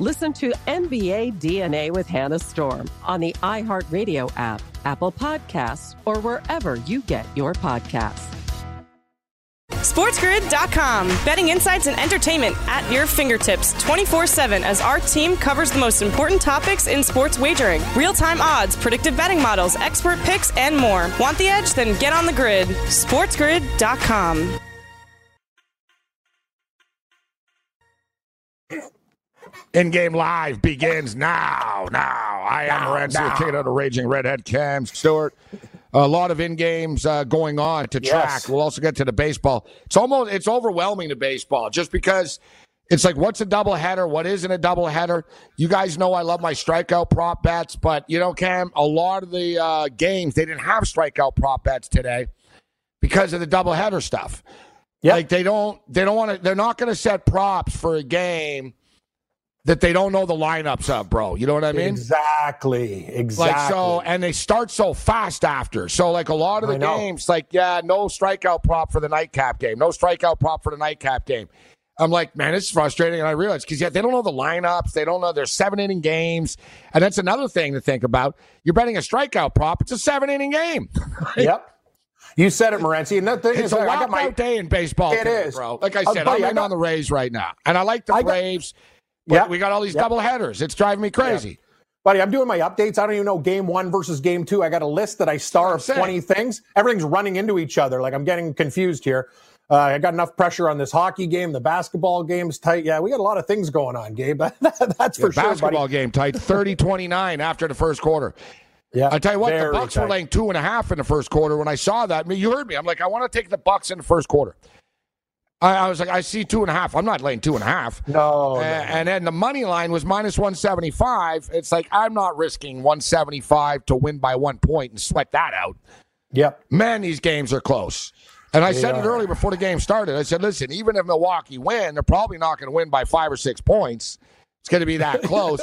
Listen to NBA DNA with Hannah Storm on the iHeartRadio app, Apple Podcasts, or wherever you get your podcasts. SportsGrid.com. Betting insights and entertainment at your fingertips 24 7 as our team covers the most important topics in sports wagering real time odds, predictive betting models, expert picks, and more. Want the edge? Then get on the grid. SportsGrid.com. In game live begins now. Now, I am Lorenzo Kato, the Raging Redhead Cam Stewart. A lot of in games uh, going on to track. Yes. We'll also get to the baseball. It's almost it's overwhelming the baseball just because it's like what's a doubleheader? What isn't a doubleheader? You guys know I love my strikeout prop bets, but you know, Cam, a lot of the uh, games they didn't have strikeout prop bets today because of the doubleheader stuff. Like they don't they don't want to they're not going to set props for a game that they don't know the lineups of, bro. You know what I mean? Exactly. Exactly. Like so, and they start so fast after. So, like a lot of the games, like yeah, no strikeout prop for the nightcap game, no strikeout prop for the nightcap game. I'm like, man, it's frustrating, and I realize because yeah, they don't know the lineups, they don't know there's seven inning games, and that's another thing to think about. You're betting a strikeout prop; it's a seven inning game. Yep. You said it, Morency. And that thing It's is, a I got my day in baseball, It today, is. bro. Like I Uh, said, buddy, I'm I got- on the Rays right now, and I like the I got- Braves, Yep. we got all these Yep. double headers. It's driving me crazy. Buddy, I'm doing my updates. I don't even know game one versus game two. I got a list that I star of 20 things. Everything's running into each other. Like I'm getting confused here. Uh, I got enough pressure on this hockey game. The basketball game's tight. Yeah, we got a lot of things going on, Gabe. That's for The sure, basketball buddy. game tight, 30-29 after the first quarter. Yeah, I tell you what, the Bucks were laying two and a half in the first quarter. When I saw that, I mean, you heard me. I'm like, I want to take the Bucks in the first quarter. I, I was like, I see two and a half. I'm not laying two and a half. No, Uh, no. and then the money line was minus 175. It's like I'm not risking 175 to win by one point and sweat that out. Yep. Man, these games are close. And I said it earlier before the game started. I said, listen, even if Milwaukee win, they're probably not going to win by five or six points. It's going to be that close.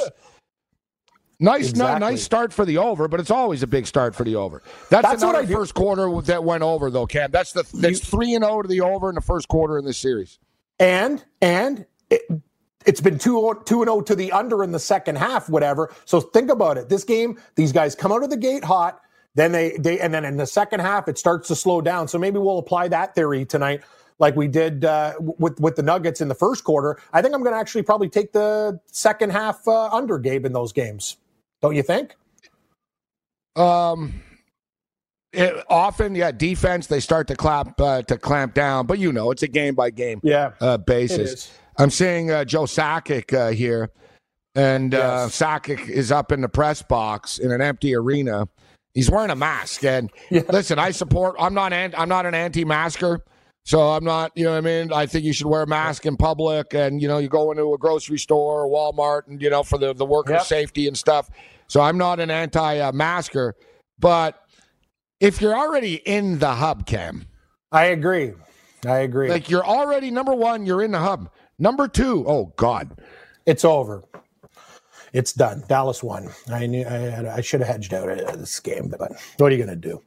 Nice, Exactly. no, nice start for the over, but it's always a big start for the over. That's, That's what another I do. first quarter that went over, though, Cam. That's the that's three and zero to the over in the first quarter in this series. And and it, it's been 2 2 and 0 to the under in the second half whatever. So think about it. This game these guys come out of the gate hot, then they they and then in the second half it starts to slow down. So maybe we'll apply that theory tonight like we did uh, with with the Nuggets in the first quarter. I think I'm going to actually probably take the second half uh, under Gabe in those games. Don't you think? Um, it, often, yeah, defense they start to clap uh, to clamp down, but you know it's a game by game Yeah. uh, basis. I'm seeing uh, Joe Sakic uh, here, and uh, Yes. Sakic is up in the press box in an empty arena. He's wearing a mask, and Yeah. listen, I support. I'm not. An, I'm not an anti-masker, so I'm not. You know what I mean? I think you should wear a mask in public, and you know, you go into a grocery store or Walmart, and you know, for the the worker Yep. safety and stuff. So I'm not an anti-masker, but if you're already in the hub, Cam, I agree. I agree. like you're already number one, you're in the hub. Number two, oh God, it's over. It's done. Dallas won. I knew I, I should have hedged out of this game, but what are you going to do?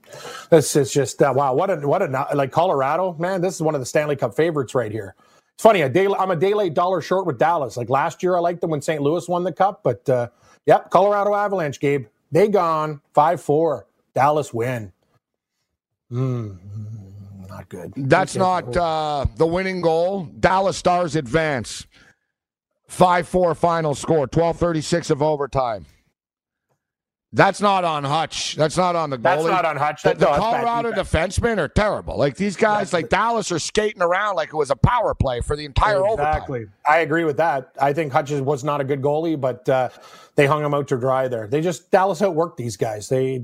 This is just uh, wow. What a what a like Colorado man. This is one of the Stanley Cup favorites right here. It's funny. A day, I'm a day late dollar short with Dallas. Like last year, I liked them when St. Louis won the cup, but uh, yep, Colorado Avalanche, Gabe. They gone five four. Dallas win. Mm, not good. That's not uh, the winning goal. Dallas Stars advance. 5 4 final score, 1236 of overtime. That's not on Hutch. That's not on the goalie. That's not on Hutch. The, the no, Colorado defensemen are terrible. Like these guys, like Dallas, are skating around like it was a power play for the entire exactly. overtime. Exactly. I agree with that. I think Hutch was not a good goalie, but uh, they hung him out to dry there. They just Dallas outworked these guys. They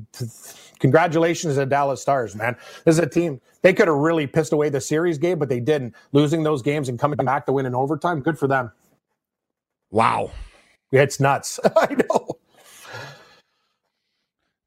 congratulations to Dallas Stars, man. This is a team. They could have really pissed away the series game, but they didn't. Losing those games and coming back to win in overtime, good for them. Wow. It's nuts. I know.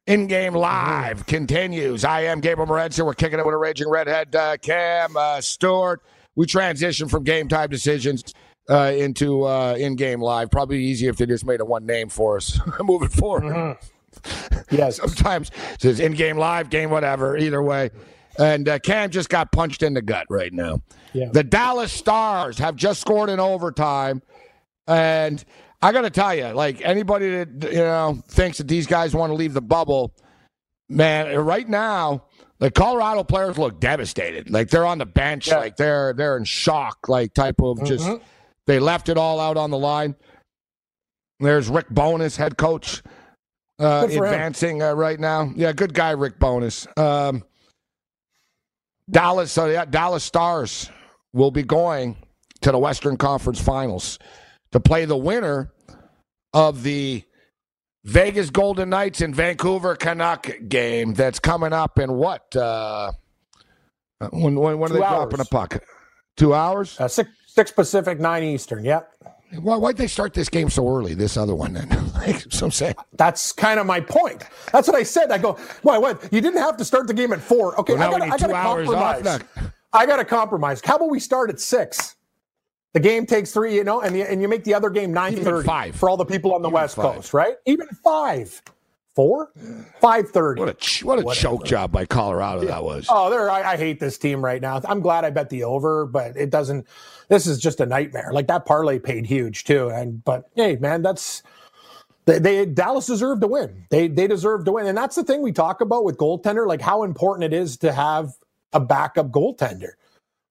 In game live continues. I am Gabriel Morency. We're kicking it with a raging redhead, uh, Cam uh, Stewart. We transition from game time decisions uh, into uh, in game live. Probably easier if they just made a one name for us moving forward. Mm-hmm. Yes. Sometimes it says in game live, game whatever. Either way. And uh, Cam just got punched in the gut right now. Yeah. The Dallas Stars have just scored in overtime. And I got to tell you, like anybody that you know thinks that these guys want to leave the bubble, man, right now the Colorado players look devastated. Like they're on the bench, yeah. like they're they're in shock, like type of mm-hmm. just they left it all out on the line. There's Rick Bowness, head coach, uh, advancing uh, right now. Yeah, good guy, Rick Bowness. Um, Dallas, so yeah, Dallas Stars will be going to the Western Conference Finals to play the winner of the Vegas Golden Knights and Vancouver Canuck game that's coming up in what? Uh, when when, when are they hours. dropping a puck? Two hours? Uh, six, six Pacific, nine Eastern. Yep. Why, why'd they start this game so early? This other one, then. so I'm saying that's kind of my point. That's what I said. I go, why? What? You didn't have to start the game at four. Okay, well, I got to compromise. I got to compromise. How about we start at six? The game takes three, you know, and, the, and you make the other game nine thirty for all the people on the Even West five. Coast, right? Even five, four, five thirty. What a ch- what a Whatever. choke job by Colorado yeah. that was. Oh, there! I, I, hate this team right now. I'm glad I bet the over, but it doesn't. This is just a nightmare. Like that parlay paid huge too, and but hey, man, that's. They, they, Dallas deserved to win. They they deserve to win, and that's the thing we talk about with goaltender, like how important it is to have a backup goaltender.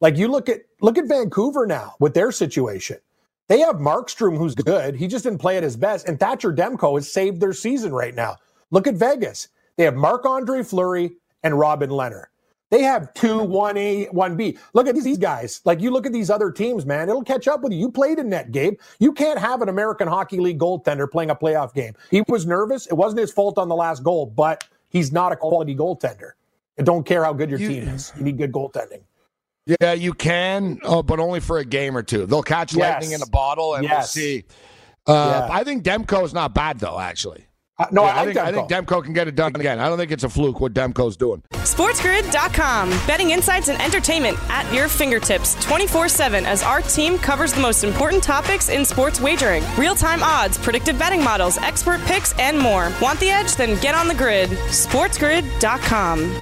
Like you look at look at Vancouver now with their situation. They have Markstrom, who's good. He just didn't play at his best. And Thatcher Demko has saved their season right now. Look at Vegas. They have Marc Andre Fleury and Robin Lehner. They have two, one A, one B. Look at these guys. Like you look at these other teams, man, it'll catch up with you. You played in net, game. You can't have an American Hockey League goaltender playing a playoff game. He was nervous. It wasn't his fault on the last goal, but he's not a quality goaltender. I don't care how good your you, team is. You need good goaltending. Yeah, you can, oh, but only for a game or two. They'll catch yes. lightning in a bottle, and yes. we'll see. Uh, yeah. I think Demko is not bad though. Actually, uh, no, yeah, I, I, think Demko. I think Demko can get it done again. I don't think it's a fluke what Demko's doing. SportsGrid.com. Betting insights and entertainment at your fingertips 24 7 as our team covers the most important topics in sports wagering real time odds, predictive betting models, expert picks, and more. Want the edge? Then get on the grid. SportsGrid.com.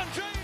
James.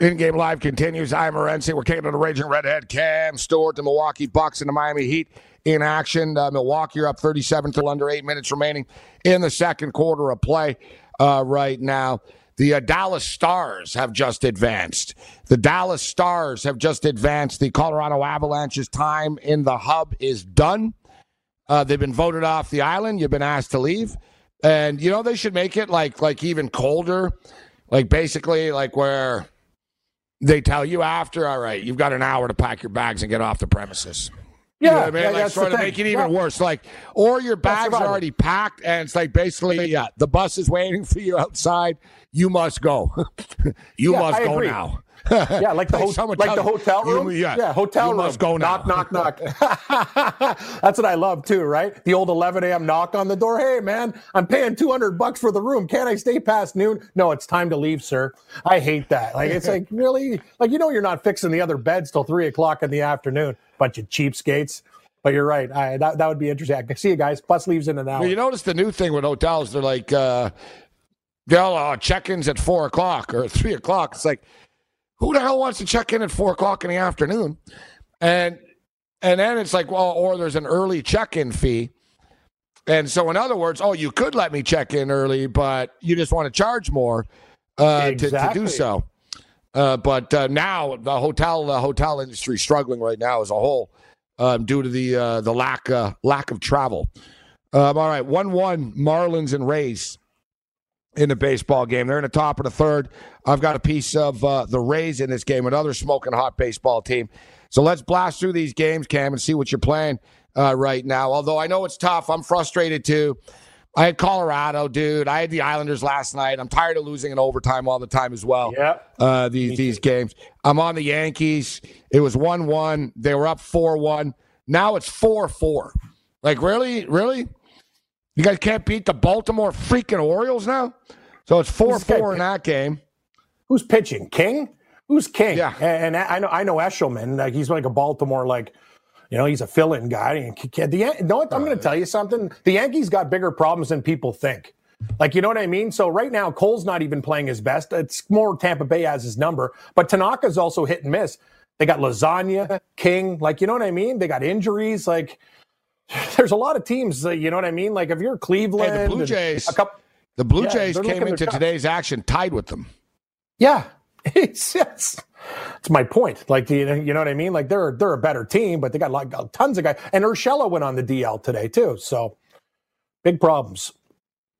In-game live continues. I'm Morency. We're kicking to the Raging Redhead. Cam Stewart, the Milwaukee Bucks, and the Miami Heat in action. Uh, Milwaukee are up 37 to under eight minutes remaining in the second quarter of play uh, right now. The uh, Dallas Stars have just advanced. The Dallas Stars have just advanced. The Colorado Avalanche's time in the hub is done. Uh, they've been voted off the island. You've been asked to leave, and you know they should make it like like even colder, like basically like where they tell you after, all right, you've got an hour to pack your bags and get off the premises. Yeah, You know what I mean? yeah, like that's sort the of thing. make it even Yeah. worse. Like, or your bags are already packed, and it's like basically, yeah, uh, the bus is waiting for you outside. You must go. you Yeah, must I go agree. now. Yeah, like the, ho- like the hotel you- room. yeah, hotel you room. must go now. Knock, knock, knock. That's what I love too, right? The old 11 a.m. knock on the door. Hey, man, I'm paying 200 bucks for the room. Can't I stay past noon? No, it's time to leave, sir. I hate that. Like it's like really, like you know, you're not fixing the other beds till three o'clock in the afternoon. Bunch of cheapskates. But you're right. I, that that would be interesting. I can see you guys. Bus leaves in an hour. Well, you notice the new thing with hotels, they're like, uh, they'll uh, check-ins at four o'clock or three o'clock. It's like, who the hell wants to check in at four o'clock in the afternoon? And and then it's like, well, or there's an early check-in fee. And so, in other words, oh, you could let me check in early, but you just want to charge more uh, to, to do so. Uh, but uh, now the hotel the hotel industry is struggling right now as a whole um, due to the uh, the lack uh, lack of travel. Um, all right, one one Marlins and Rays in the baseball game. They're in the top of the third. I've got a piece of uh, the Rays in this game, another smoking hot baseball team. So let's blast through these games, Cam, and see what you're playing uh, right now. Although I know it's tough, I'm frustrated too. I had Colorado, dude. I had the Islanders last night. I'm tired of losing in overtime all the time as well. Yeah. Uh, these these games. I'm on the Yankees. It was one one. They were up four one. Now it's four four. Like really, really? You guys can't beat the Baltimore freaking Orioles now? So it's four Who's four in that game. Who's pitching? King? Who's King? Yeah. And, I know I know Eshelman. Like he's like a Baltimore like. You know, he's a fill-in guy. And the Yan- no, I'm going to uh. tell you something. The Yankees got bigger problems than people think. Like, you know what I mean? So right now, Cole's not even playing his best. It's more Tampa Bay has his number, but Tanaka's also hit and miss. They got Loaisiga, King. Like, you know what I mean? They got injuries. Like, there's a lot of teams. Uh, you know what I mean? Like, if you're Cleveland, Hey, the Blue Jays. a couple, The Blue Yeah, Jays came into today's action tied with them. Yeah, it's it's, it's my point. Like you know, you know what I mean? Like they're they're a better team, but they got like tons of guys. And Urshela went on the DL today too, so big problems.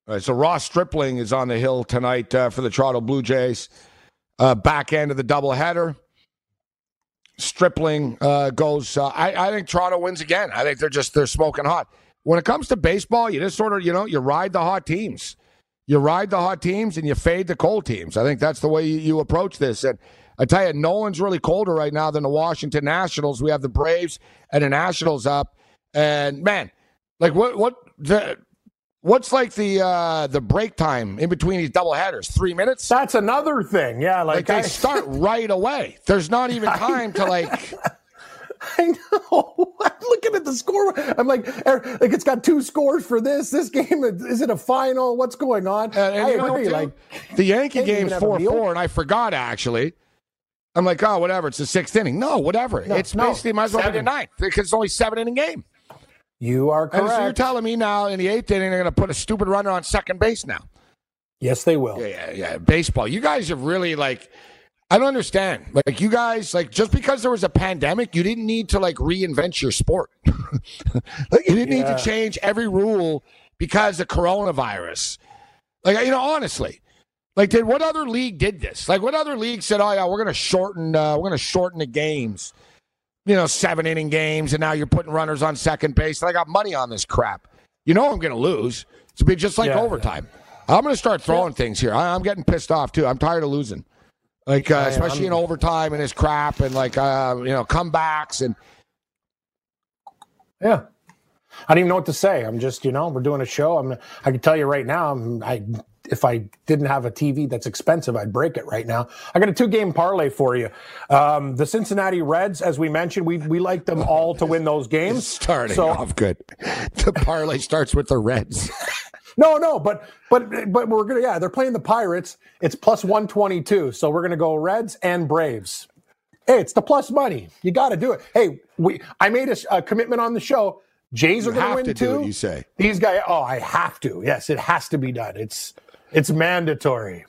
All right, so Ross Stripling is on the hill tonight uh, for the Toronto Blue Jays. Uh, back end of the doubleheader. Stripling uh, goes. Uh, I, I think Toronto wins again. I think they're just they're smoking hot. When it comes to baseball, you just sort of you know you ride the hot teams. You ride the hot teams and you fade the cold teams. I think that's the way you, you approach this. And I tell you, no one's really colder right now than the Washington Nationals. We have the Braves and the Nationals up. And man, like what what the What's like the uh, the break time in between these double headers? Three minutes. That's another thing. Yeah, like, like they I, start right away. There's not even time to like. I know. I'm looking at the score. I'm like, er, like it's got two scores for this. This game is it a final? What's going on? And, and I agree. Know, like the Yankee game's four four, and I forgot actually. I'm like, oh, whatever. It's the sixth inning. No, whatever. No, it's no, basically might as well be the ninth because it's only seven inning game. You are correct. And so you're telling me now in the eighth inning they're going to put a stupid runner on second base now? Yes, they will. Yeah, yeah, yeah. Baseball. You guys have really like. I don't understand. Like you guys, like just because there was a pandemic, you didn't need to like reinvent your sport. like you didn't yeah. need to change every rule because of coronavirus. Like you know, honestly, like did what other league did this? Like what other league said, "Oh yeah, we're gonna shorten, uh, we're gonna shorten the games." You know, seven inning games, and now you're putting runners on second base. And I got money on this crap. You know I'm going to lose. It's to be just like yeah, overtime. Yeah. I'm going to start throwing yeah. things here. I, am getting pissed off too. I'm tired of losing, like uh, especially in overtime and this crap and like uh, you know comebacks and yeah. I don't even know what to say. I'm just, you know, we're doing a show. I'm. I can tell you right now. I'm. I if I didn't have a TV that's expensive, I'd break it right now. I got a two game parlay for you. Um, the Cincinnati Reds, as we mentioned, we we like them all to win those games. Starting so, off good. The parlay starts with the Reds. no, no, but but but we're gonna yeah, they're playing the Pirates. It's plus one twenty two, so we're gonna go Reds and Braves. Hey, it's the plus money. You got to do it. Hey, we I made a, a commitment on the show. Jays you are going to win too. It, you say these guys? Oh, I have to. Yes, it has to be done. It's it's mandatory.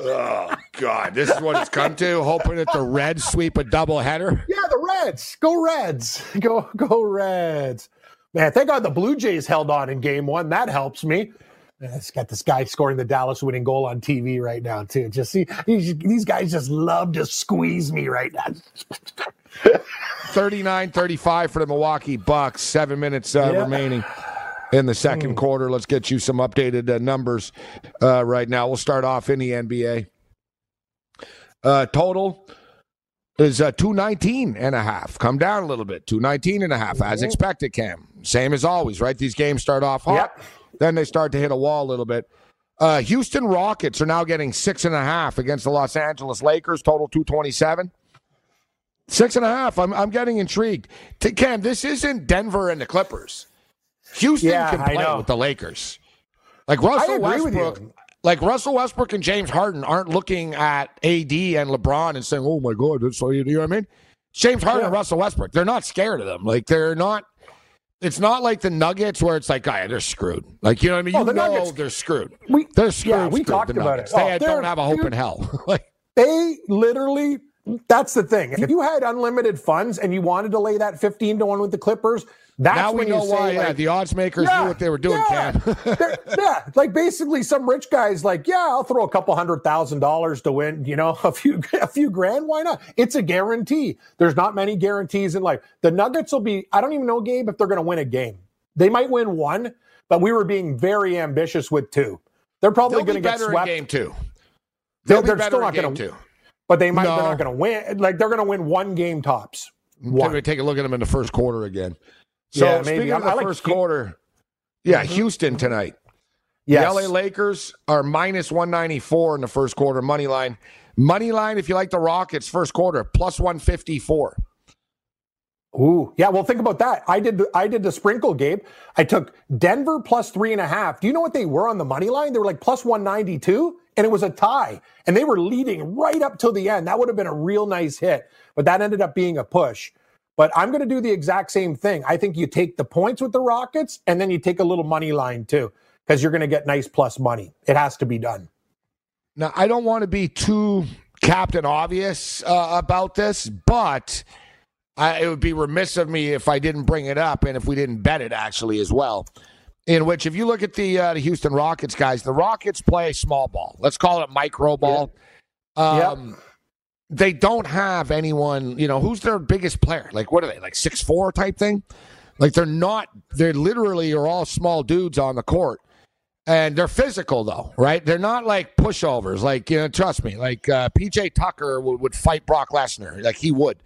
Oh God, this is what it's come to. Hoping that the Reds sweep a doubleheader. Yeah, the Reds. Go Reds. Go go Reds. Man, thank God the Blue Jays held on in Game One. That helps me. It's got this guy scoring the Dallas winning goal on TV right now too. Just see these guys just love to squeeze me right now. 39-35 for the Milwaukee Bucks. Seven minutes uh, yeah. remaining in the second mm. quarter. Let's get you some updated uh, numbers uh, right now. We'll start off in the NBA. Uh, total is uh, 219 and a half. Come down a little bit. 219 and a half, as mm-hmm. expected, Cam. Same as always, right? These games start off hot, yep. then they start to hit a wall a little bit. Uh, Houston Rockets are now getting six and a half against the Los Angeles Lakers, total 227. Six and a half. I'm, I'm getting intrigued. Cam, this isn't Denver and the Clippers. Houston yeah, can play with the Lakers. Like Russell Westbrook, like Russell Westbrook and James Harden aren't looking at AD and LeBron and saying, "Oh my God," that's you know what I mean? James Harden yeah. and Russell Westbrook, they're not scared of them. Like they're not. It's not like the Nuggets where it's like, guy, they're screwed. Like you know what I mean? Oh, you the know Nuggets, they're screwed. We, they're screwed. Yeah, we screwed, talked about it. They oh, don't have a hope in hell. like they literally. That's the thing. If you had unlimited funds and you wanted to lay that fifteen to one with the Clippers, that's now we know why. Yeah, the odds makers yeah, knew what they were doing, yeah, yeah, like basically, some rich guys like, yeah, I'll throw a couple hundred thousand dollars to win. You know, a few a few grand. Why not? It's a guarantee. There's not many guarantees in life. The Nuggets will be. I don't even know, Gabe, if they're going to win a game. They might win one, but we were being very ambitious with two. They're probably going to get swept. game two. They'll they're, they're still not going to. But they might. No. They're not going to win. Like they're going to win one game tops. One. Take a look at them in the first quarter again. So yeah, speaking of the I first like quarter, yeah, mm-hmm. Houston tonight. Yes. The LA Lakers are minus 194 in the first quarter money line. Money line, if you like the Rockets, first quarter plus 154. Ooh, yeah. Well, think about that. I did. The, I did the sprinkle, Gabe. I took Denver plus three and a half. Do you know what they were on the money line? They were like plus one ninety two, and it was a tie. And they were leading right up till the end. That would have been a real nice hit, but that ended up being a push. But I'm going to do the exact same thing. I think you take the points with the Rockets and then you take a little money line too, because you're going to get nice plus money. It has to be done. Now, I don't want to be too captain obvious uh, about this, but I, it would be remiss of me if I didn't bring it up and if we didn't bet it actually as well. In which, if you look at the uh, the Houston Rockets guys, the Rockets play small ball. Let's call it micro ball. Yeah. Um, yep they don't have anyone, you know, who's their biggest player? Like, what are they, like six four type thing? Like, they're not, they're literally are all small dudes on the court. and they're physical though, right? They're not like pushovers. Like you know, trust me. Like uh, PJ Tucker would, would fight Brock Lesnar, like he would.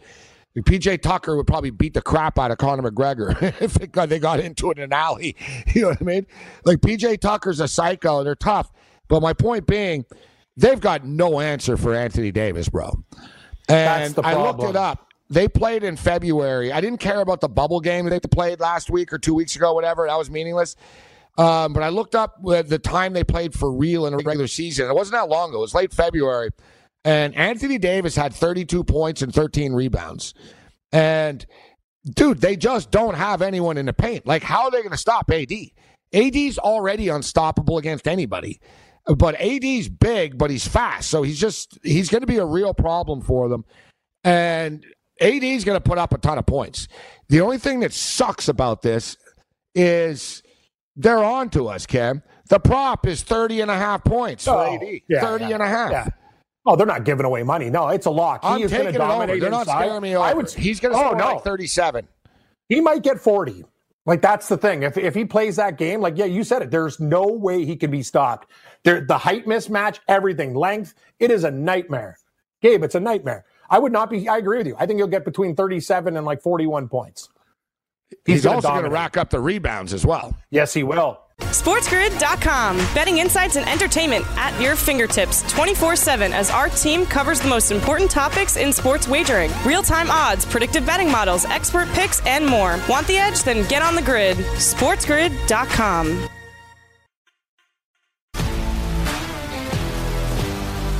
PJ Tucker would probably beat the crap out of Conor McGregor if they got into it in an alley. You know what I mean? Like PJ Tucker's a psycho. They're tough. But my point being, they've got no answer for Anthony Davis, bro. And I looked it up. They played in February. I didn't care about the bubble game that they played last week or two weeks ago, whatever. That was meaningless. Um, but I looked up the time they played for real in a regular season. It wasn't that long ago. It was late February. And Anthony Davis had 32 points and 13 rebounds. And dude, they just don't have anyone in the paint. Like, how are they going to stop AD? AD's already unstoppable against anybody. But AD's big, but he's fast. So he's just, he's going to be a real problem for them. And AD's going to put up a ton of points. The only thing that sucks about this is they're on to us, Cam. The prop is 30 and a half points for oh, AD. Yeah, 30 yeah, and a half. Yeah. Oh, they're not giving away money. No, it's a lock. He I'm is taking it over. They're not scaring me over. I would, He's going to oh, score no. like 37. He might get 40. Like that's the thing. If if he plays that game, like yeah, you said it. There's no way he can be stopped. There, the height mismatch, everything, length. It is a nightmare. Gabe, it's a nightmare. I would not be. I agree with you. I think he'll get between 37 and like 41 points. He's, He's also going to rack up the rebounds as well. Yes, he will. SportsGrid.com. Betting insights and entertainment at your fingertips 24 7 as our team covers the most important topics in sports wagering real time odds, predictive betting models, expert picks, and more. Want the edge? Then get on the grid. SportsGrid.com.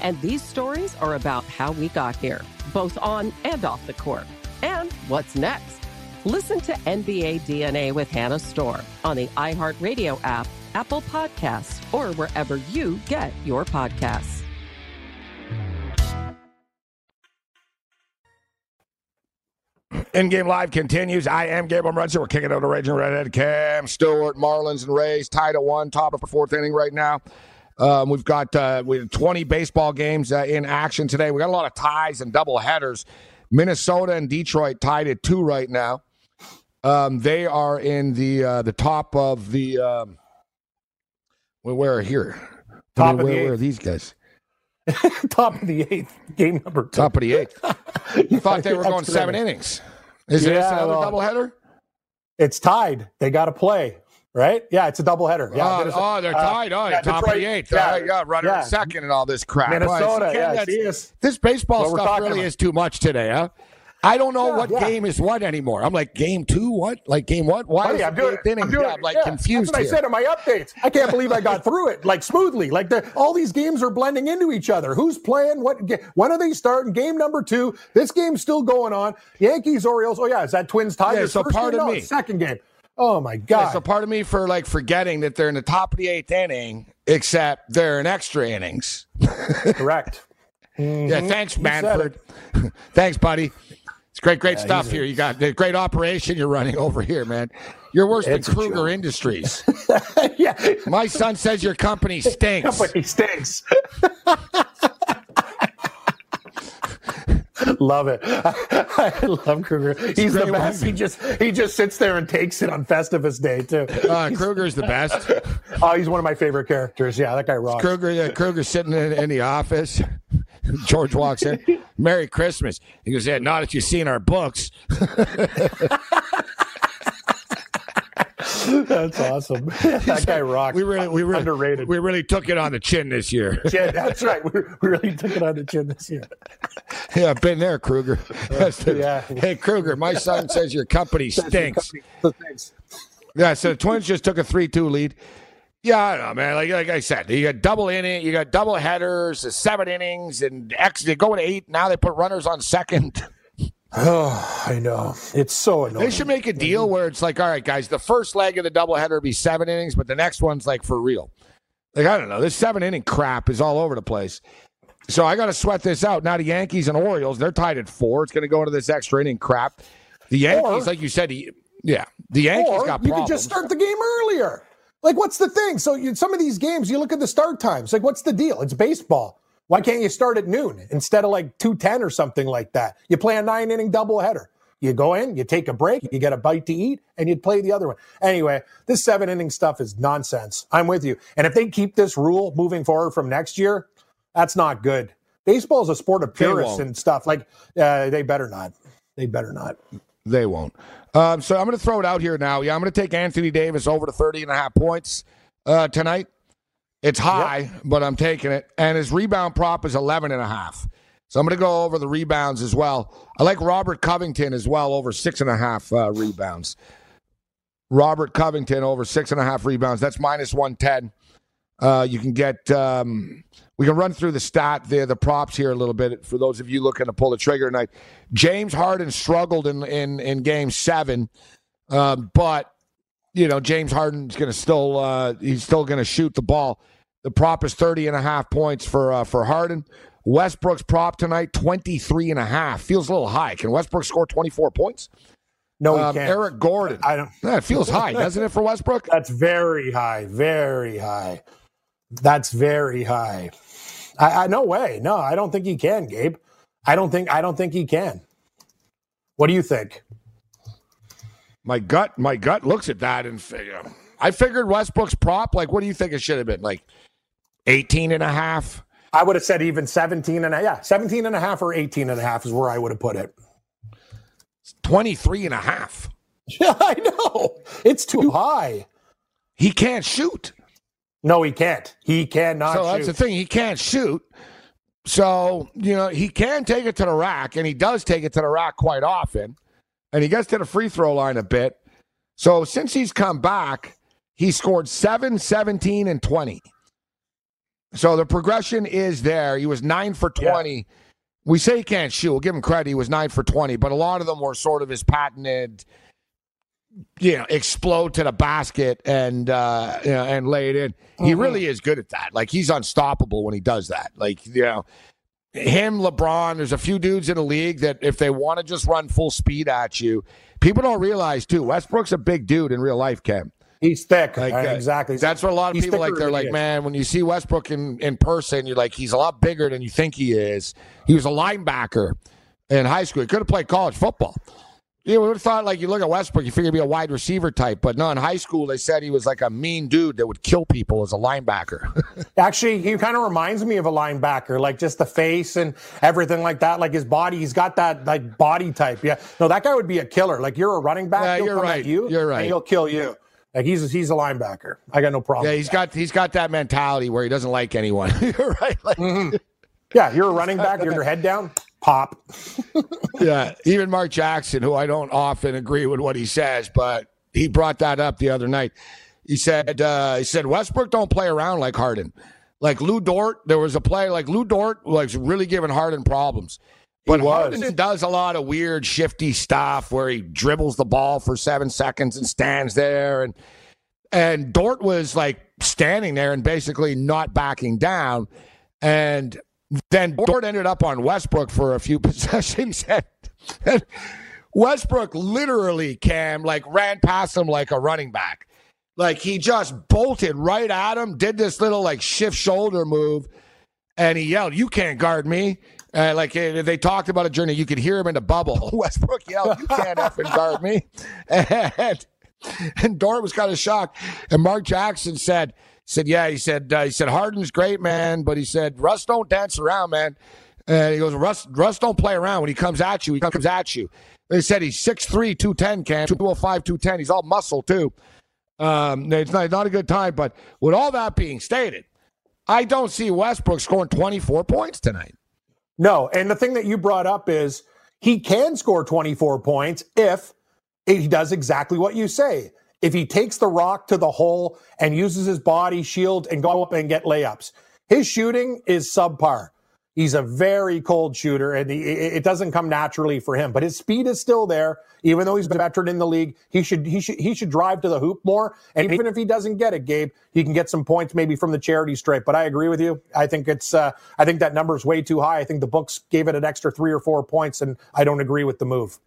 And these stories are about how we got here, both on and off the court. And what's next? Listen to NBA DNA with Hannah Storm on the iHeartRadio app, Apple Podcasts, or wherever you get your podcasts. In game live continues. I am Gabriel Morency. We're kicking out the Raging Redhead. Cam Stewart, Marlins, and Rays tied at one, top of the fourth inning right now. Um, we've got uh, we have 20 baseball games uh, in action today. We got a lot of ties and double headers. Minnesota and Detroit tied at two right now. Um, they are in the uh, the top of the um, where, where here? Top where, where, where are these guys? Top of the eighth, game number two. Top of the eighth. You thought they were going seven innings. Is this Yeah, another well, doubleheader? It's tied. They got to play, right? Yeah, it's a doubleheader. Yeah, oh, oh, they're uh, tied. Oh, yeah, top Detroit- of the eighth. yeah, Yeah, yeah, runner yeah. second and all this crap. Minnesota, yeah, that's- this baseball stuff really about. is too much today, huh? I don't know Yeah, what yeah. game is what anymore. I'm like game two, what? Like game what? Why Buddy, is I'm doing, inning? I'm doing Yeah, I'm like yeah, confused That's what here. I said in my updates. I can't believe I got through it like smoothly. Like the, all these games are blending into each other. Who's playing? What? When are they starting? Game number two. This game's still going on. Yankees, Orioles. Oh yeah, is that Twins Tigers? Yeah, so pardon game? No, me. second game. Oh my Yeah, god. so part of me for like forgetting that they're in the top of the eighth inning, except they're in extra innings. Correct. Yeah, mm-hmm. thanks, Manfred. thanks, buddy. It's great, great Yeah, stuff a- here. You got the great operation you're running over here, man. You're worse It's than Kruger. Industries. yeah. My son says your company stinks. Company stinks. Love it. I love Kruger. He's the best. one. He just he just sits there and takes it on Festivus Day too. Uh, Kruger's the best. Oh, he's one of my favorite characters. Yeah, that guy rocks. Kruger, yeah, Kruger's sitting in, in the office. George walks in. Merry Christmas. He goes, Yeah, not that you've seen our books. That's awesome. that guy rocks. We really, we really, underrated. we really took it on the chin this year. yeah, that's right. We, we really took it on the chin this year. yeah, I've been there, Kruger. The- Yeah. Hey, Kruger, my son says your company stinks. Yeah, so the Twins just took a three-two lead. Yeah, I don't know, man. Like, like I said, you got double inning, you got double headers, seven innings, and X. They go to eight. Now they put runners on second. Oh, I know. It's so annoying. They should make a deal where it's like, all right, guys, the first leg of the doubleheader will be seven innings, but the next one's like for real. Like I don't know, this seven inning crap is all over the place. So I got to sweat this out. Now the Yankees and Orioles, they're tied at four. It's going to go into this extra inning crap. The Yankees, Or- like you said, he- yeah, the Yankees or got you problems. could just start the game earlier. Like, what's the thing? So, you, some of these games, you look at the start times. Like, what's the deal? It's baseball. Why can't you start at noon instead of like two ten or something like that? You play a nine inning doubleheader. You go in, you take a break, you get a bite to eat, and you play the other one. Anyway, this seven inning stuff is nonsense. I'm with you. And if they keep this rule moving forward from next year, that's not good. Baseball is a sport of purists and stuff. Like, uh, they better not. They better not. They won't. Um, so I'm going to throw it out here now. Yeah, I'm going to take Anthony Davis over to 30 and a half points uh, tonight. It's high, but I'm taking it. And his rebound prop is 11 and a half. So I'm going to go over the rebounds as well. I like Robert Covington as well over six and a half uh, rebounds. Robert Covington over six and a half rebounds. That's minus 110. Uh, you can get, um, we can run through the stat there, the props here a little bit for those of you looking to pull the trigger tonight. James Harden struggled in, in, in game seven, um, but, you know, James Harden's going to still, uh, he's still going to shoot the ball. The prop is 30 and a half points for, uh, for Harden. Westbrook's prop tonight, 23 and a half. Feels a little high. Can Westbrook score 24 points? No, he Um, can't. Eric Gordon. I don't. Yeah, it feels high, doesn't it, for Westbrook? That's very high, very high. That's very high. I, I no way. No, I don't think he can, Gabe. I don't think. I don't think he can. What do you think? My gut, my gut looks at that and figure. I figured Westbrook's prop. Like, what do you think it should have been? Like 18 and a half? I would have said even 17 and a yeah, 17 and a half or 18 and a half is where I would have put it. 23 and a half. Yeah, I know. It's too high. He can't shoot. No, he can't. He cannot so shoot. that's the thing. He can't shoot. So, you know, he can take it to the rack, and he does take it to the rack quite often. And he gets to the free throw line a bit. So since he's come back, he scored 7, 17, and 20. So the progression is there. He was 9 for 20. We say he can't shoot. We'll give him credit. He was 9 for 20, but a lot of them were sort of his patented you know, explode to the basket and uh, you know, and lay it in. He Mm-hmm. really is good at that. Like he's unstoppable when he does that. Like you know, him, LeBron. There's a few dudes in the league that if they want to just run full speed at you, people don't realize too. Westbrook's a big dude in real life, Cam. He's thick. Like, Uh, uh, exactly. That's what a lot of He's people like. They're like, is. man, when you see Westbrook in, in person, you're like, he's a lot bigger than you think he is. He was a linebacker in high school. He could have played college football. You would have thought like you look at Westbrook, you figure he'd be a wide receiver type, but no. In high school, they said he was like a mean dude that would kill people as a linebacker. Actually, he kind of reminds me of a linebacker, like just the face and everything like that. Like his body, he's got that like body type. Yeah, no, that guy would be a killer. Like you're a running back, Yeah, he'll you're right. at you, You're right. and he'll kill you. Like he's he's a linebacker. I got no problem. yeah, he's got he's got that mentality where he doesn't like anyone. You're right. Like, mm-hmm. Yeah, you're a running back. You're your head down. Pop. yeah, even Mark Jackson, who I don't often agree with what he says, but he brought that up the other night. He said uh, he said Westbrook don't play around like Harden. Like Lu Dort, there was a play like Lu Dort was really giving Harden problems. But. Harden does a lot of weird, shifty stuff where he dribbles the ball for seven seconds and stands there, and and Dort was like standing there and basically not backing down, and then Dort ended up on Westbrook for a few possessions, and, and Westbrook literally Cam like ran past him like a running back. Like he just bolted right at him, did this little like shift shoulder move, and he yelled, "You can't guard me!" Uh, like uh, they talked about a journey, you could hear him in the bubble. Westbrook yelled, "You can't effing guard me!" And and Dort was kind of shocked. And Mark Jackson said, "said Yeah." He said, uh, "He said Harden's great, man, but he said Russ don't dance around, man." And he goes, "Russ, Russ don't play around. When he comes at you, he comes at you." They said he's 6'3", 210, Cam, 205, 210. He's all muscle too. Um, it's not, not a good time. But with all that being stated, I don't see Westbrook scoring 24 points tonight. No, and the thing that you brought up is he can score 24 points if he does exactly what you say. If he takes the rock to the hole and uses his body shield and go up and get layups. His shooting is subpar. He's a very cold shooter, and he, it doesn't come naturally for him. But his speed is still there, even though he's a veteran in the league. He should he should he should drive to the hoop more. And even if he doesn't get it, Gabe, he can get some points maybe from the charity stripe. But I agree with you. I think it's uh, I think that number is way too high. I think the books gave it an extra three or four points, and I don't agree with the move.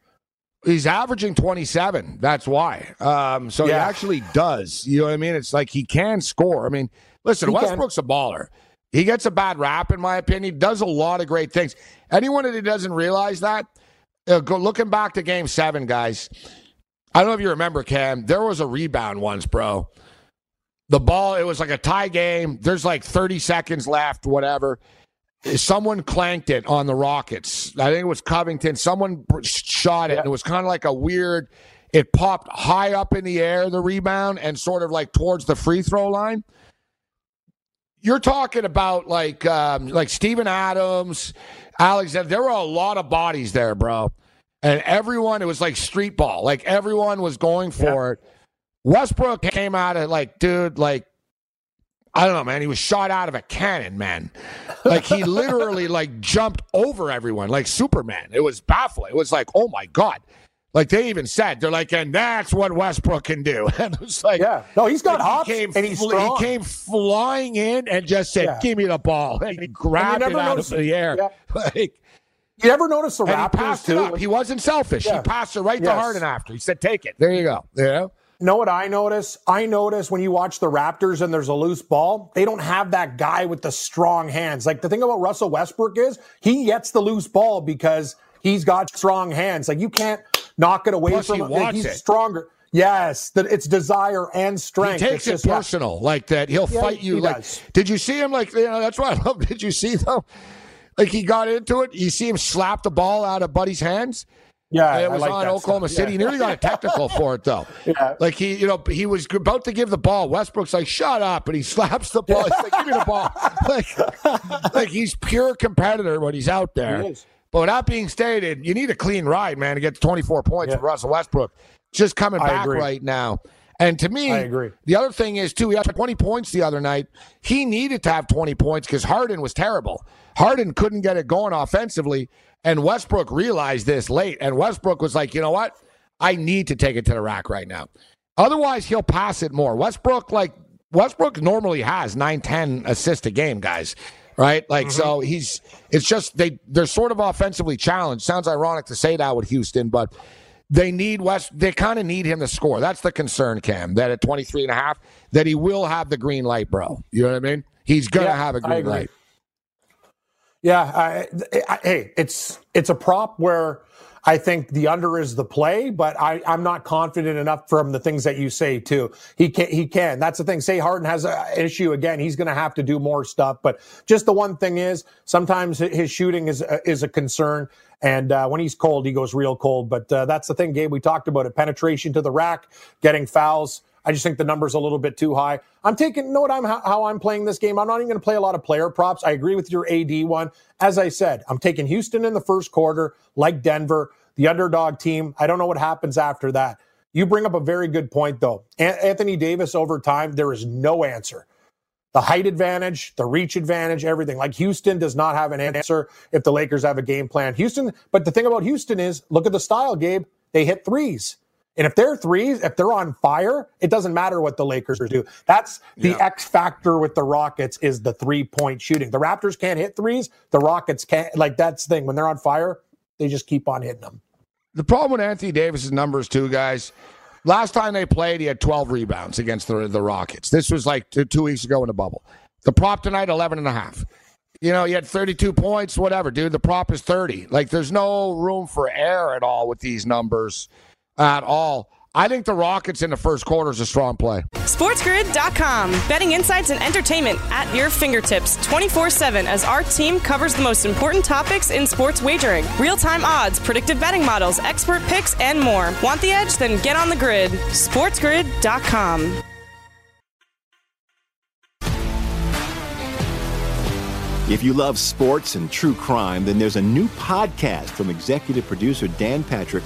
He's averaging 27. That's why. Um, so he actually does. You know what I mean? It's like he can score. I mean, listen, He can. Westbrook's a baller. He gets a bad rap, in my opinion. Does a lot of great things. Anyone that doesn't realize that, uh, go looking back to Game Seven, guys. I don't know if you remember, Cam. There was a rebound once, bro. The ball. It was like a tie game. There's like 30 seconds left. Whatever. Someone clanked it on the Rockets. I think it was Covington. Someone shot it, and it was kind of like a weird. It popped high up in the air, the rebound, and sort of like towards the free throw line. You're talking about like um, like Steven Adams, Alexander. There were a lot of bodies there, bro, and everyone. It was like street ball. Like everyone was going for it. Westbrook came out of like, dude, like I don't know, man. He was shot out of a cannon, man. Like he literally like jumped over everyone, like Superman. It was baffling. It was like, oh my god. Like they even said, they're like, and that's what Westbrook can do. And it was like, Yeah, no, he's got like, hops he came, and he's fl- he came flying in and just said, Yeah. "Give me the ball," and he grabbed it out noticed- of the air. Yeah. Like, You ever notice the and he Raptors it too? He wasn't selfish. Yeah. He passed it right to Yes. Harden after. He said, "Take it." There you go. Yeah. Know what I notice? I notice when you watch the Raptors and there's a loose ball, they don't have that guy with the strong hands. Like the thing about Russell Westbrook is he gets the loose ball because he's got strong hands. Like you can't knock it away Plus, from he him. wants he's it. stronger. Yes, that it's desire and strength. He takes it just- yeah. personal, like that. He'll Yeah, fight you. Like, does. did you see him? Like, you know, that's what I love. Did you see though? Like he got into it. You see him slap the ball out of Buddy's hands. Yeah, it was like on Oklahoma stuff. City. Yeah. He nearly got a technical for it though. Yeah. Like he, you know, he was about to give the ball. Westbrook's like, "Shut up!" and he slaps the ball. He's like, "Give me the ball!" Like, like he's pure competitor when he's out there. He. But with that being stated, you need a clean ride, man, to get to 24 points Yeah. with Russell Westbrook. Just coming I back agree. right now. And to me, I agree. the other thing is too, he had 20 points the other night. He needed to have 20 points because Harden was terrible. Harden couldn't get it going offensively, and Westbrook realized this late. And Westbrook was like, you know what? I need to take it to the rack right now. Otherwise, he'll pass it more. Westbrook, like Westbrook, normally has nine, ten assists a game, guys. Right? Like so, mm-hmm. he's. It's just they they're sort of offensively challenged. Sounds ironic to say that with Houston, but they need West. They kind of need him to score. That's the concern, Cam. That at 23 and a half, that he will have the green light, bro. You know what I mean? He's gonna Yeah, have a green light. Yeah, I, I, hey, it's it's a prop where I think the under is the play, but I, I'm not confident enough from the things that you say too. He can, he can. That's the thing. Say Harden has an issue again. He's going to have to do more stuff. But just the one thing is, sometimes his shooting is is a concern. And uh, when he's cold, he goes real cold. But uh, that's the thing, Gabe. We talked about it: penetration to the rack, getting fouls. I just think the number's a little bit too high. I'm taking note I'm how I'm playing this game. I'm not even going to play a lot of player props. I agree with your AD one. As I said, I'm taking Houston in the first quarter, like Denver, the underdog team. I don't know what happens after that. You bring up a very good point, though. Anthony Davis over time, there is no answer. The height advantage, the reach advantage, everything. Like Houston does not have an answer if the Lakers have a game plan. Houston, but the thing about Houston is look at the style, Gabe. They hit threes. And if they're threes, if they're on fire, it doesn't matter what the Lakers do. That's the yeah. X factor with the Rockets is the three point shooting. The Raptors can't hit threes. The Rockets can't. Like that's the thing. When they're on fire, they just keep on hitting them. The problem with Anthony Davis's numbers, too, guys. Last time they played, he had 12 rebounds against the, the Rockets. This was like two, two weeks ago in the bubble. The prop tonight, 11 and a half. You know, he had 32 points, whatever, dude. The prop is 30. Like, there's no room for error at all with these numbers at all. I think the Rockets in the first quarter is a strong play. SportsGrid.com. Betting insights and entertainment at your fingertips 24 7 as our team covers the most important topics in sports wagering real time odds, predictive betting models, expert picks, and more. Want the edge? Then get on the grid. SportsGrid.com. If you love sports and true crime, then there's a new podcast from executive producer Dan Patrick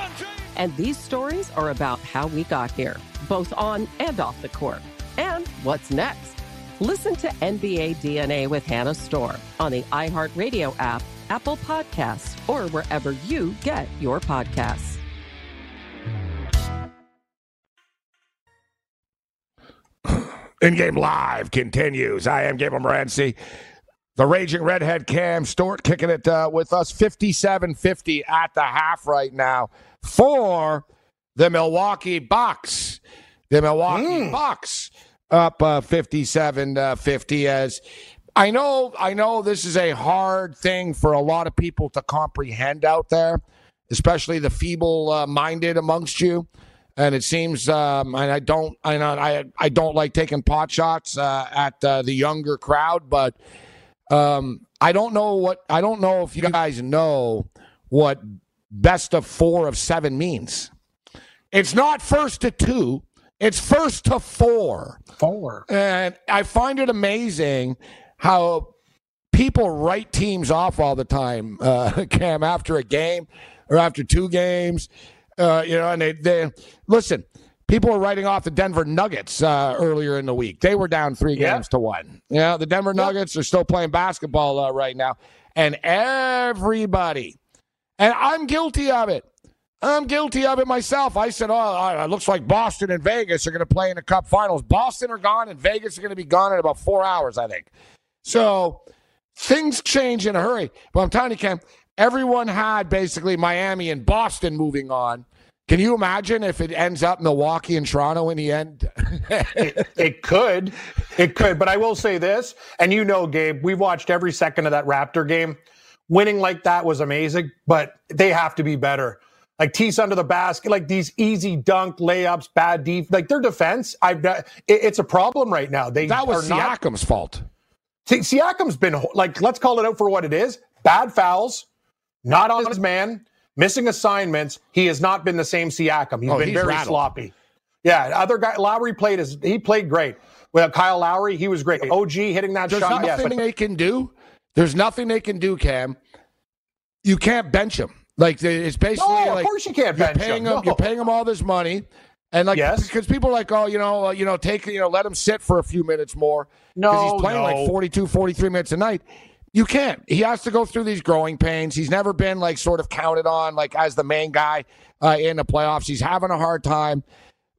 James. And these stories are about how we got here, both on and off the court. And what's next? Listen to NBA DNA with Hannah Storm on the iHeartRadio app, Apple Podcasts, or wherever you get your podcasts. In game live continues. I am Gabriel Morency. The Raging Redhead Cam Stewart kicking it uh, with us 57 50 at the half right now for the Milwaukee Bucks. The Milwaukee mm. Bucks up uh, 57 uh, 50 as I know I know this is a hard thing for a lot of people to comprehend out there, especially the feeble uh, minded amongst you. And it seems, um, and I don't, I, know, I, I don't like taking pot shots uh, at uh, the younger crowd, but Um, I don't know what I don't know if you guys know what best of four of seven means. It's not first to two. It's first to four. Four. And I find it amazing how people write teams off all the time, uh, Cam, after a game or after two games. Uh, you know, and they, they listen. People were writing off the Denver Nuggets uh, earlier in the week. They were down three Yeah. games to one. Yeah, the Denver Nuggets are still playing basketball uh, right now, and everybody, and I'm guilty of it. I'm guilty of it myself. I said, "Oh, it looks like Boston and Vegas are going to play in the Cup Finals. Boston are gone, and Vegas are going to be gone in about four hours, I think." So things change in a hurry. But I'm telling you, Cam, everyone had basically Miami and Boston moving on. Can you imagine if it ends up Milwaukee and Toronto in the end? it, it could. It could. But I will say this, and you know, Gabe, we watched every second of that Raptor game. Winning like that was amazing, but they have to be better. Like tease under the basket, like these easy dunk layups, bad deep, like their defense. I've it, it's a problem right now. They that was are not- Siakam's fault. Si- Siakam's been like, let's call it out for what it is. Bad fouls, not on his man, missing assignments. He has not been the same Siakam. He's Oh, been he's very rattled. sloppy. Yeah, other guy Lowry played his he played great. Well, Kyle Lowry, he was great. OG hitting that There's shot. nothing Yes, but they can do. There's nothing they can do, Cam. You can't bench him. Like it's basically No, of like course you can't you're bench paying him. him. You're paying him all this money, and like Yes. because people are like, oh, you know, uh, you know, take you know, let him sit for a few minutes more. No, he's playing no. like 42, 43 minutes a night. You can't. He has to go through these growing pains. He's never been like sort of counted on like as the main guy uh, in the playoffs. He's having a hard time,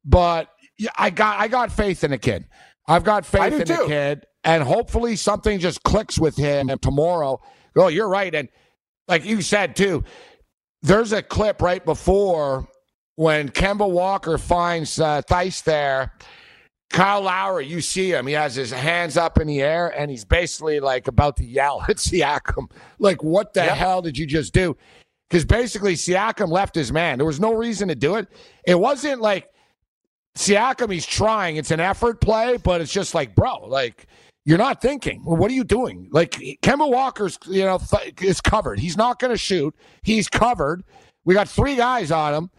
but I got I got faith in the kid. I've got faith in the kid, and hopefully something just clicks with him tomorrow. Oh, you're right, and like you said too, there's a clip right before when Kemba Walker finds uh, Theis there. Kyle Lowry, you see him. He has his hands up in the air, and he's basically like about to yell at Siakam. Like, what the Yep. hell did you just do? Because basically, Siakam left his man. There was no reason to do it. It wasn't like Siakam, he's trying. It's an effort play, but it's just like, bro, like, you're not thinking. Well, what are you doing? Like, Kemba Walker's, you know, th- is covered. He's not going to shoot. He's covered. We got three guys on him,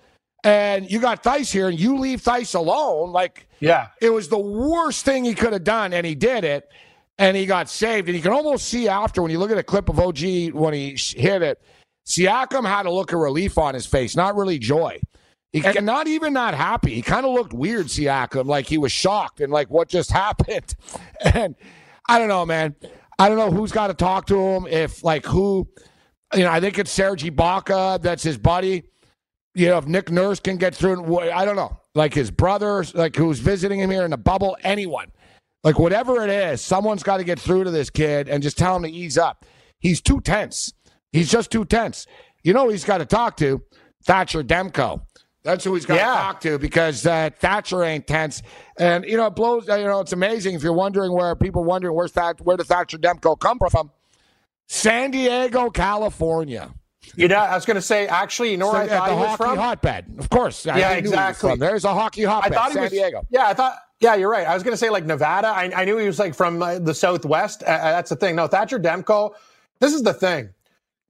and you got Theis here, and you leave Theis alone. Like, yeah, it was the worst thing he could have done, and he did it, and he got saved. And you can almost see after when you look at a clip of OG when he sh- hit it, Siakam had a look of relief on his face, not really joy. He, and not even not happy. He kind of looked weird, Siakam, like he was shocked and like what just happened. And I don't know, man. I don't know who's got to talk to him. If like who, you know, I think it's Serge Ibaka. That's his buddy. You know, if Nick Nurse can get through, I don't know. Like his brother, like who's visiting him here in the bubble. Anyone, like whatever it is, someone's got to get through to this kid and just tell him to ease up. He's too tense. He's just too tense. You know, who he's got to talk to Thatcher Demko. That's who he's got Yeah. to talk to because uh, Thatcher ain't tense. And you know, it blows. You know, it's amazing if you're wondering where people wondering where's that where did Thatcher Demko come from? San Diego, California. You know, I was going to say, actually, you know where I At thought the he was hockey from? hotbed, of course. I Yeah, he exactly. from. There's a hockey hotbed, I thought he San was, Diego. Yeah, I thought. Yeah, you're right. I was going to say like Nevada. I, I knew he was like from uh, the Southwest. Uh, uh, that's the thing. No, Thatcher Demko. This is the thing.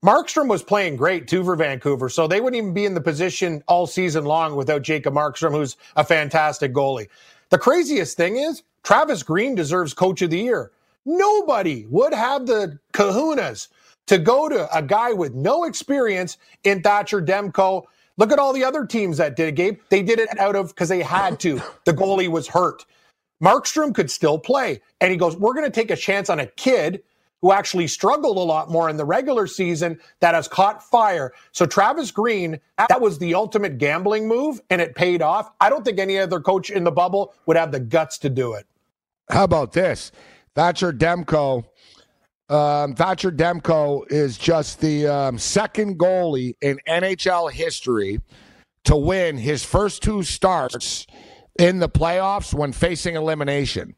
Markstrom was playing great too for Vancouver, so they wouldn't even be in the position all season long without Jacob Markstrom, who's a fantastic goalie. The craziest thing is Travis Green deserves Coach of the Year. Nobody would have the kahunas to go to a guy with no experience in Thatcher Demko. Look at all the other teams that did it, Gabe. They did it out of because they had to. The goalie was hurt. Markstrom could still play. And he goes, We're going to take a chance on a kid who actually struggled a lot more in the regular season that has caught fire. So Travis Green, that was the ultimate gambling move and it paid off. I don't think any other coach in the bubble would have the guts to do it. How about this? Thatcher Demko. Um, Thatcher Demko is just the um, second goalie in NHL history to win his first two starts in the playoffs when facing elimination.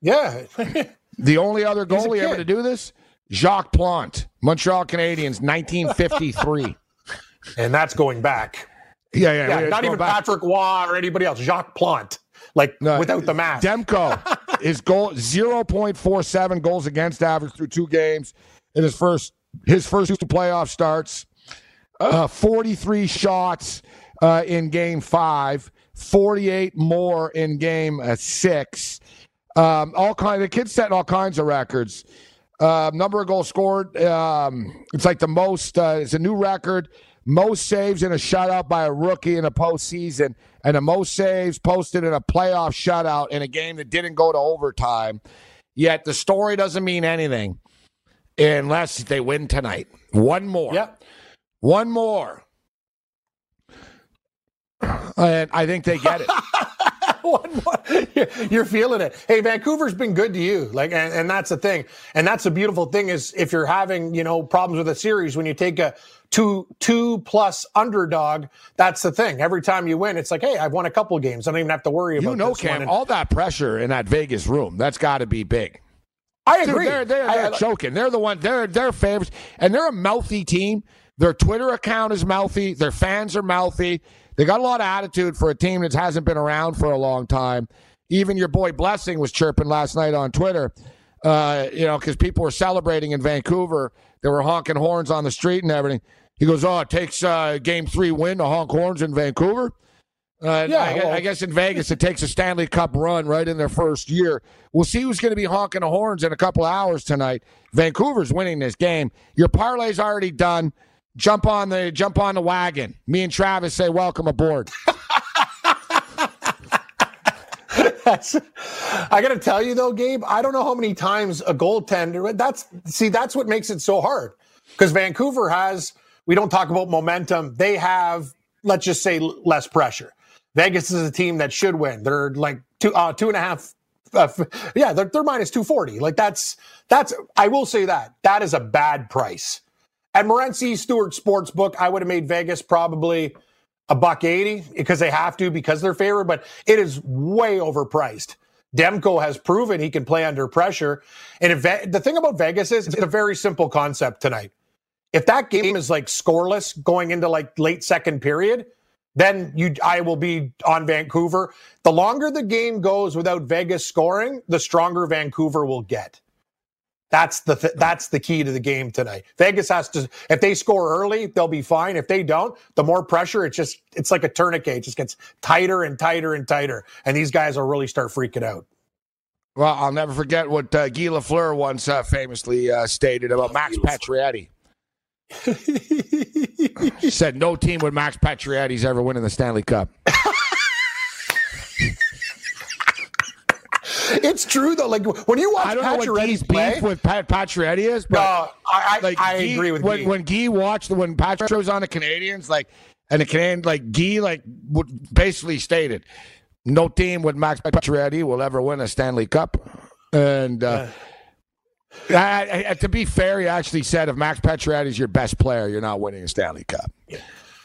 Yeah. The only other goalie ever to do this, Jacques Plante, Montreal Canadiens, 1953. and that's going back. yeah, yeah, Yeah, not even back. Patrick Roy or anybody else. Jacques Plante, like No, without the mask. Demko. his goal 0.47 goals against average through two games in his first his first two playoff starts. Uh, 43 shots uh, in game five, 48 more in game uh, six. Um, all kind the kid's setting all kinds of records. Uh, number of goals scored. Um, it's like the most. Uh, it's a new record. Most saves in a shutout by a rookie in a postseason, and the most saves posted in a playoff shutout in a game that didn't go to overtime. Yet the story doesn't mean anything unless they win tonight. One more. Yep. One more. And I think they get it. One more. You're feeling it. Hey, Vancouver's been good to you. Like, and, and that's the thing. And that's the beautiful thing is if you're having, you know, problems with a series, when you take a two two plus underdog, that's the thing. Every time you win, it's like, hey, I've won a couple games. I don't even have to worry about You know, Cam. And all that pressure in that Vegas room, that's got to be big. I Dude, agree. they're they're, they're I- choking. They're the one. They're they're favorites, and they're a mouthy team. Their Twitter account is mouthy. Their fans are mouthy. They got a lot of attitude for a team that hasn't been around for a long time. Even your boy Blessing was chirping last night on Twitter. Uh, you know, because people were celebrating in Vancouver. They were honking horns on the street and everything. He goes, "Oh, it takes uh, game three win to honk horns in Vancouver." Uh, Yeah, I, well- I guess in Vegas it takes a Stanley Cup run right in their first year. We'll see who's going to be honking the horns in a couple hours tonight. Vancouver's winning this game. Your parlay's already done. Jump on the jump on the wagon. Me and Travis say welcome aboard. I got to tell you though, Gabe, I don't know how many times a goaltender. That's see, that's what makes it so hard because Vancouver has. We don't talk about momentum. They have, let's just say, less pressure. Vegas is a team that should win. They're like two, uh, two and a half. Uh, yeah, they're, they're minus two forty. Like that's that's. I will say that that is a bad price. At Morency Stewart Sportsbook, I would have made Vegas probably a buck 80 because they have to because they're favored, but it is way overpriced. Demko has proven he can play under pressure. And if the thing about Vegas is it's a very simple concept tonight. If that game is like scoreless going into like late second period, then you I will be on Vancouver. The longer the game goes without Vegas scoring, the stronger Vancouver will get. That's the th- that's the key to the game tonight. Vegas has to if they score early, they'll be fine. If they don't, the more pressure, it just it's like a tourniquet. It just gets tighter and tighter and tighter, and these guys will really start freaking out. Well, I'll never forget what uh, Guy Lafleur once uh, famously uh, stated about Max Pacioretty. he said, "No team with Max Pacioretty's ever winning the Stanley Cup." It's true though. Like when you watch I don't know what Pacioretty play, beef with Pat Pacioretty is, but no, I, I, like I agree with when Guy. when Guy watched when Patrick was on the Canadians, like and the Canadian like Guy like would basically stated, no team with Max Pacioretty will ever win a Stanley Cup, and. Uh, I, I- I- to be fair, he actually said if Max Pacioretty is your best player, you're not winning a Stanley Cup.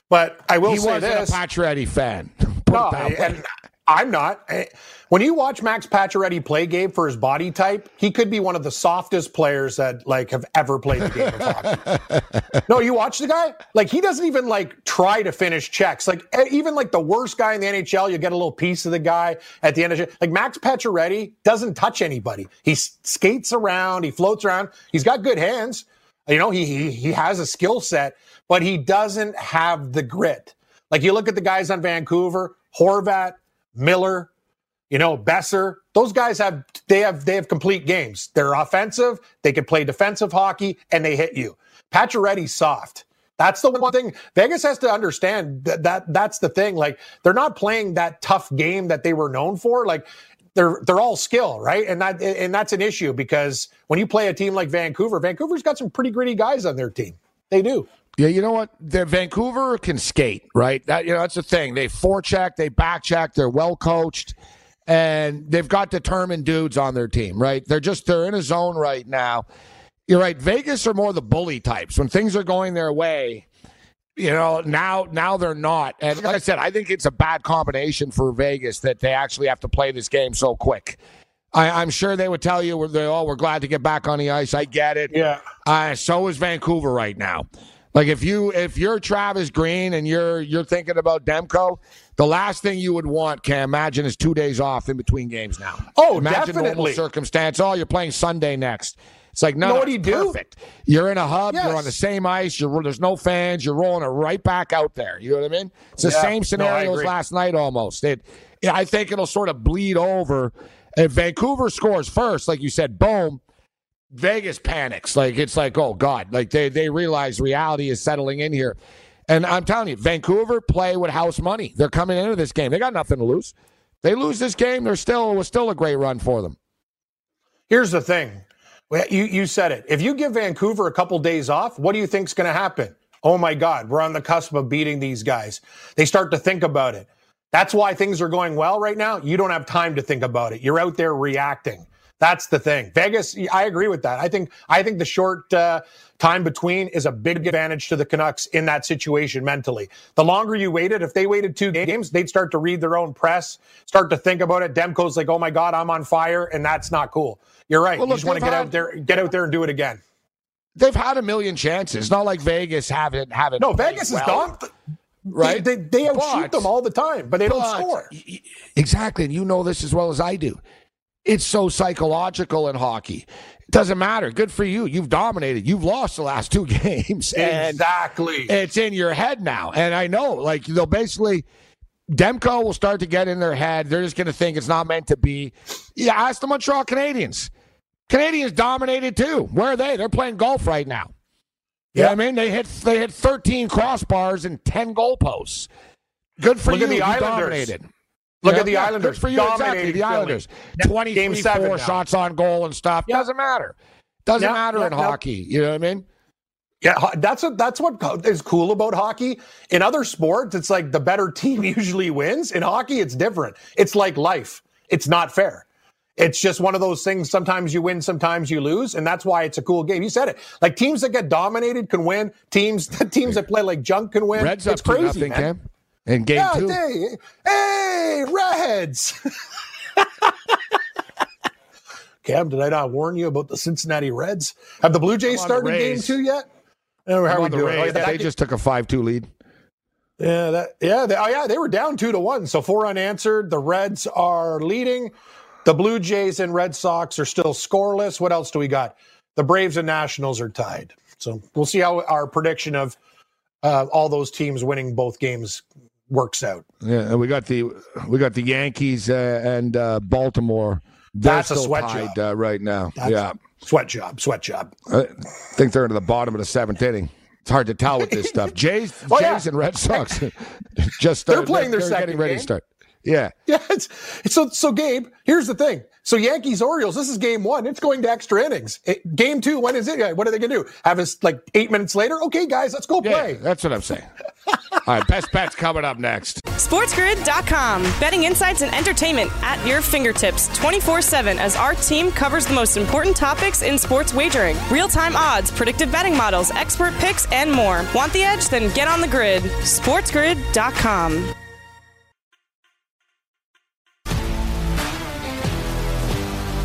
but I will he say wasn't this. a Pacioretty fan. No, it that way. and I'm not. Eh, When you watch Max Pacioretty play, Gabe, for his body type, he could be one of the softest players that like have ever played the game of hockey. no, you watch the guy. Like he doesn't even like try to finish checks. Like eh, even like the worst guy in the NHL, you get a little piece of the guy at the end of it. Like Max Pacioretty doesn't touch anybody. He skates around. He floats around. He's got good hands. You know, he he, he has a skill set, but he doesn't have the grit. Like you look at the guys on Vancouver, Horvat, Miller, you know, Boeser, those guys have they have they have complete games. They're offensive, they can play defensive hockey, and they hit you. Pacioretty's soft. That's the one thing Vegas has to understand that, that that's the thing. Like they're not playing that tough game that they were known for. Like they're they're all skill, right? And that and that's an issue because when you play a team like Vancouver, Vancouver's got some pretty gritty guys on their team. They do. Yeah, you know what? The Vancouver can skate, right? That you know that's the thing. They forecheck, they backcheck, they're well coached, and they've got determined dudes on their team, right? They're just they're in a zone right now. You're right. Vegas are more the bully types. When things are going their way, you know, now now they're not. And like I said, I think it's a bad combination for Vegas that they actually have to play this game so quick. I, I'm sure they would tell you, they, oh, we're glad to get back on the ice. I get it. Yeah. Uh, so is Vancouver right now. Like if you if you're Travis Green and you're you're thinking about Demko, the last thing you would want, can imagine, is two days off in between games now. Oh, imagine definitely. normal circumstance. Oh, you're playing Sunday next. It's like no, know no, what do you do? perfect. You're in a hub. Yes. You're on the same ice. You're there's no fans. You're rolling it right back out there. You know what I mean? It's the Yeah. same No, scenario as last night almost. It, I think it'll sort of bleed over. If Vancouver scores first, like you said, boom. Vegas panics. Like it's like, oh God, like they they realize reality is settling in here. And I'm telling you, Vancouver play with house money. They're coming into this game. They got nothing to lose. They lose this game, they're still it was still a great run for them. Here's the thing. You, you said it. If you give Vancouver a couple days off, what do you think's going to happen? Oh my God, we're on the cusp of beating these guys. They start to think about it. That's why things are going well right now. You don't have time to think about it. You're out there reacting. That's the thing. Vegas, I agree with that. I think I think the short uh, time between is a big advantage to the Canucks in that situation mentally. The longer you waited, if they waited two games, they'd start to read their own press, start to think about it. Demko's like, "Oh my God, I'm on fire," and that's not cool. You're right. Well, you just want to get had- out there, get out there and do it again. They've had a million chances. It's not like Vegas haven't haven't No, Vegas is well, done. right? They, they, they outshoot But- them all the time, but they don't But- score. Exactly, and you know this as well as I do. It's so psychological in hockey. It doesn't matter. Good for you. You've dominated. You've lost the last two games. Exactly. it's in your head now. And I know, like, they'll basically, Demko will start to get in their head. They're just going to think it's not meant to be. Yeah, ask the Montreal Canadiens. Canadians dominated too. Where are they? They're playing golf right now. You know I mean? They hit they hit 13 crossbars and 10 goalposts. Good for Look you. at the You Islanders. dominated. Look at the Islanders. Good for you, exactly. The Islanders. Yeah, 24 game seven now. shots on goal and stuff. Doesn't matter. Doesn't matter in hockey. You know what I mean? Yeah, that's a, that's what is cool about hockey. In other sports, it's like the better team usually wins. In hockey, it's different. It's like life. It's not fair. It's just one of those things. Sometimes you win, sometimes you lose, and that's why it's a cool game. You said it. Like teams that get dominated can win. Teams teams that play like junk can win. Reds up it's to crazy, nothing, man. Cam. In game Yeah, two. hey, hey, Reds. Cam, did I not warn you about the Cincinnati Reds? Have the Blue Jays I'm on the started game two yet? Oh, how I'm we the doing? Oh, yeah, they just took a 5 2 lead. yeah, that, yeah, they, oh yeah, they were down two to one, so four unanswered. The Reds are leading. The Blue Jays and Red Sox are still scoreless. What else do we got? The Braves and Nationals are tied. So we'll see how our prediction of uh, all those teams winning both games works out. Yeah, and we got the we got the Yankees uh, and uh, Baltimore. They're That's a sweat tied, job. Uh, right now. That's- yeah, Sweat job, sweat job. I think they're into the bottom of the seventh inning. It's hard to tell with this stuff. Jays, Oh, Jays yeah. and Red Sox just They're playing their they're second getting ready game. to start. Yeah, Yeah, it's, so so Gabe, here's the thing. So Yankees Orioles, this is game one. It's going to extra innings. It- game two, when is it? What are they going to do? Have us like eight minutes later? Okay, guys, let's go yeah, play. that's what I'm saying. All right, best bets coming up next. SportsGrid.com. Betting insights and entertainment at your fingertips 24 7 as our team covers the most important topics in sports wagering real time odds, predictive betting models, expert picks, and more. Want the edge? Then get on the grid. SportsGrid.com.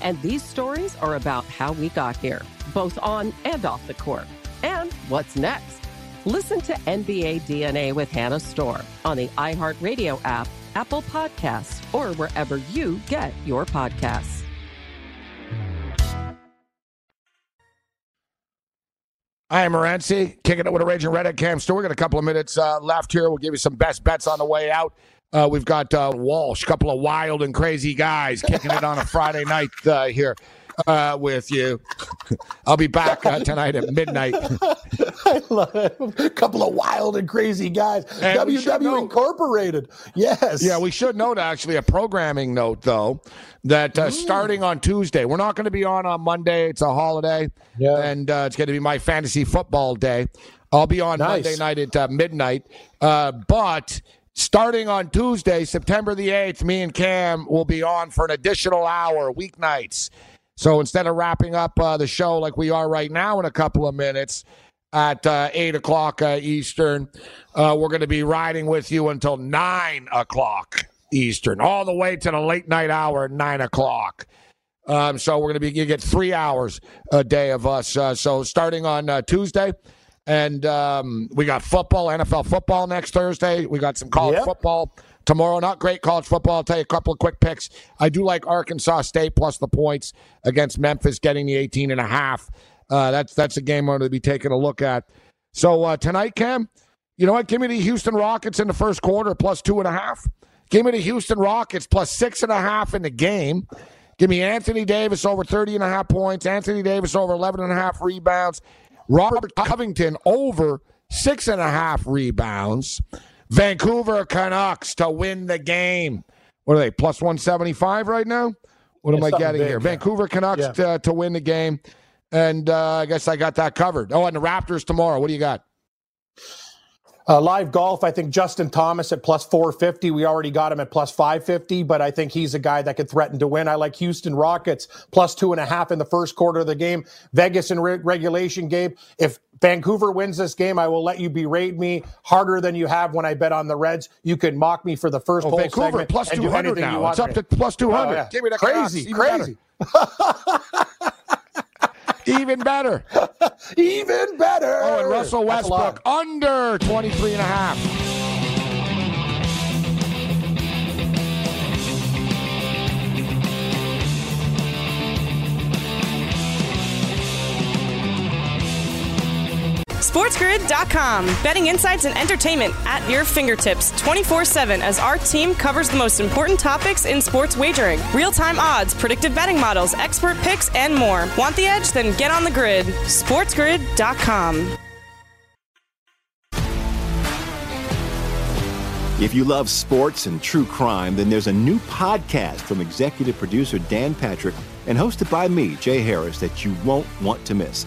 And these stories are about how we got here, both on and off the court. And what's next? Listen to NBA DNA with Hannah Storm on the iHeartRadio app, Apple Podcasts, or wherever you get your podcasts. I am Morency, kicking it with a Raging Redhead Cam Stewart. We got a couple of minutes uh, left here. We'll give you some best bets on the way out. Uh, we've got uh, Walsh, a couple of wild and crazy guys kicking it on a Friday night uh, here uh, with you. I'll be back uh, tonight at midnight. I love it. A couple of wild and crazy guys. And WW Incorporated. Yes. Yeah, we should note actually a programming note though that uh, starting on Tuesday, we're not going to be on on Monday. It's a holiday, Yeah. and uh, it's going to be my fantasy football day. I'll be on Nice. Monday night at uh, midnight, uh, but starting on Tuesday, September the eighth, me and Cam will be on for an additional hour weeknights. So instead of wrapping up uh, the show like we are right now in a couple of minutes at uh, 8 o'clock uh, Eastern, uh, we're going to be riding with you until 9 o'clock Eastern, all the way to the late night hour at 9 o'clock. Um, so we're going to be, you get three hours a day of us. Uh, so starting on uh, Tuesday, and um, we got football, NFL football next Thursday. We got some college Yep. football tomorrow. Not great college football. I'll tell you a couple of quick picks. I do like Arkansas State plus the points against Memphis, getting the 18 and a half. Uh, that's that's a game I'm going to be taking a look at. So uh, tonight, Cam, you know what? Give me the Houston Rockets in the first quarter plus two and a half. Give me the Houston Rockets plus six and a half in the game. Give me Anthony Davis over 30 and a half points. Anthony Davis over 11 and a half rebounds. Robert Covington over six and a half rebounds. Vancouver Canucks to win the game. What are they, plus 175 right now? What am I getting big, here? yeah. Vancouver Canucks Yeah. to, to win the game. And uh, I guess I got that covered. Oh, and the Raptors tomorrow. What do you got? Uh, live golf, I think Justin Thomas at plus 450. We already got him at plus 550, but I think he's a guy that could threaten to win. I like Houston Rockets plus two and a half in the first quarter of the game. Vegas in re- regulation game. If Vancouver wins this game, I will let you berate me harder than you have when I bet on the Reds. You can mock me for the first Oh, whole Vancouver segment plus and 200 now. It's up to plus 200. Oh, yeah. Give me the crazy, crazy. Even better. Even better. Oh, and Russell That's a lot. Westbrook under 23 and a half. SportsGrid.com. Betting insights and entertainment at your fingertips 24 7 as our team covers the most important topics in sports wagering real time odds, predictive betting models, expert picks, and more. Want the edge? Then get on the grid. SportsGrid.com. If you love sports and true crime, then there's a new podcast from executive producer Dan Patrick and hosted by me, Jay Harris, that you won't want to miss.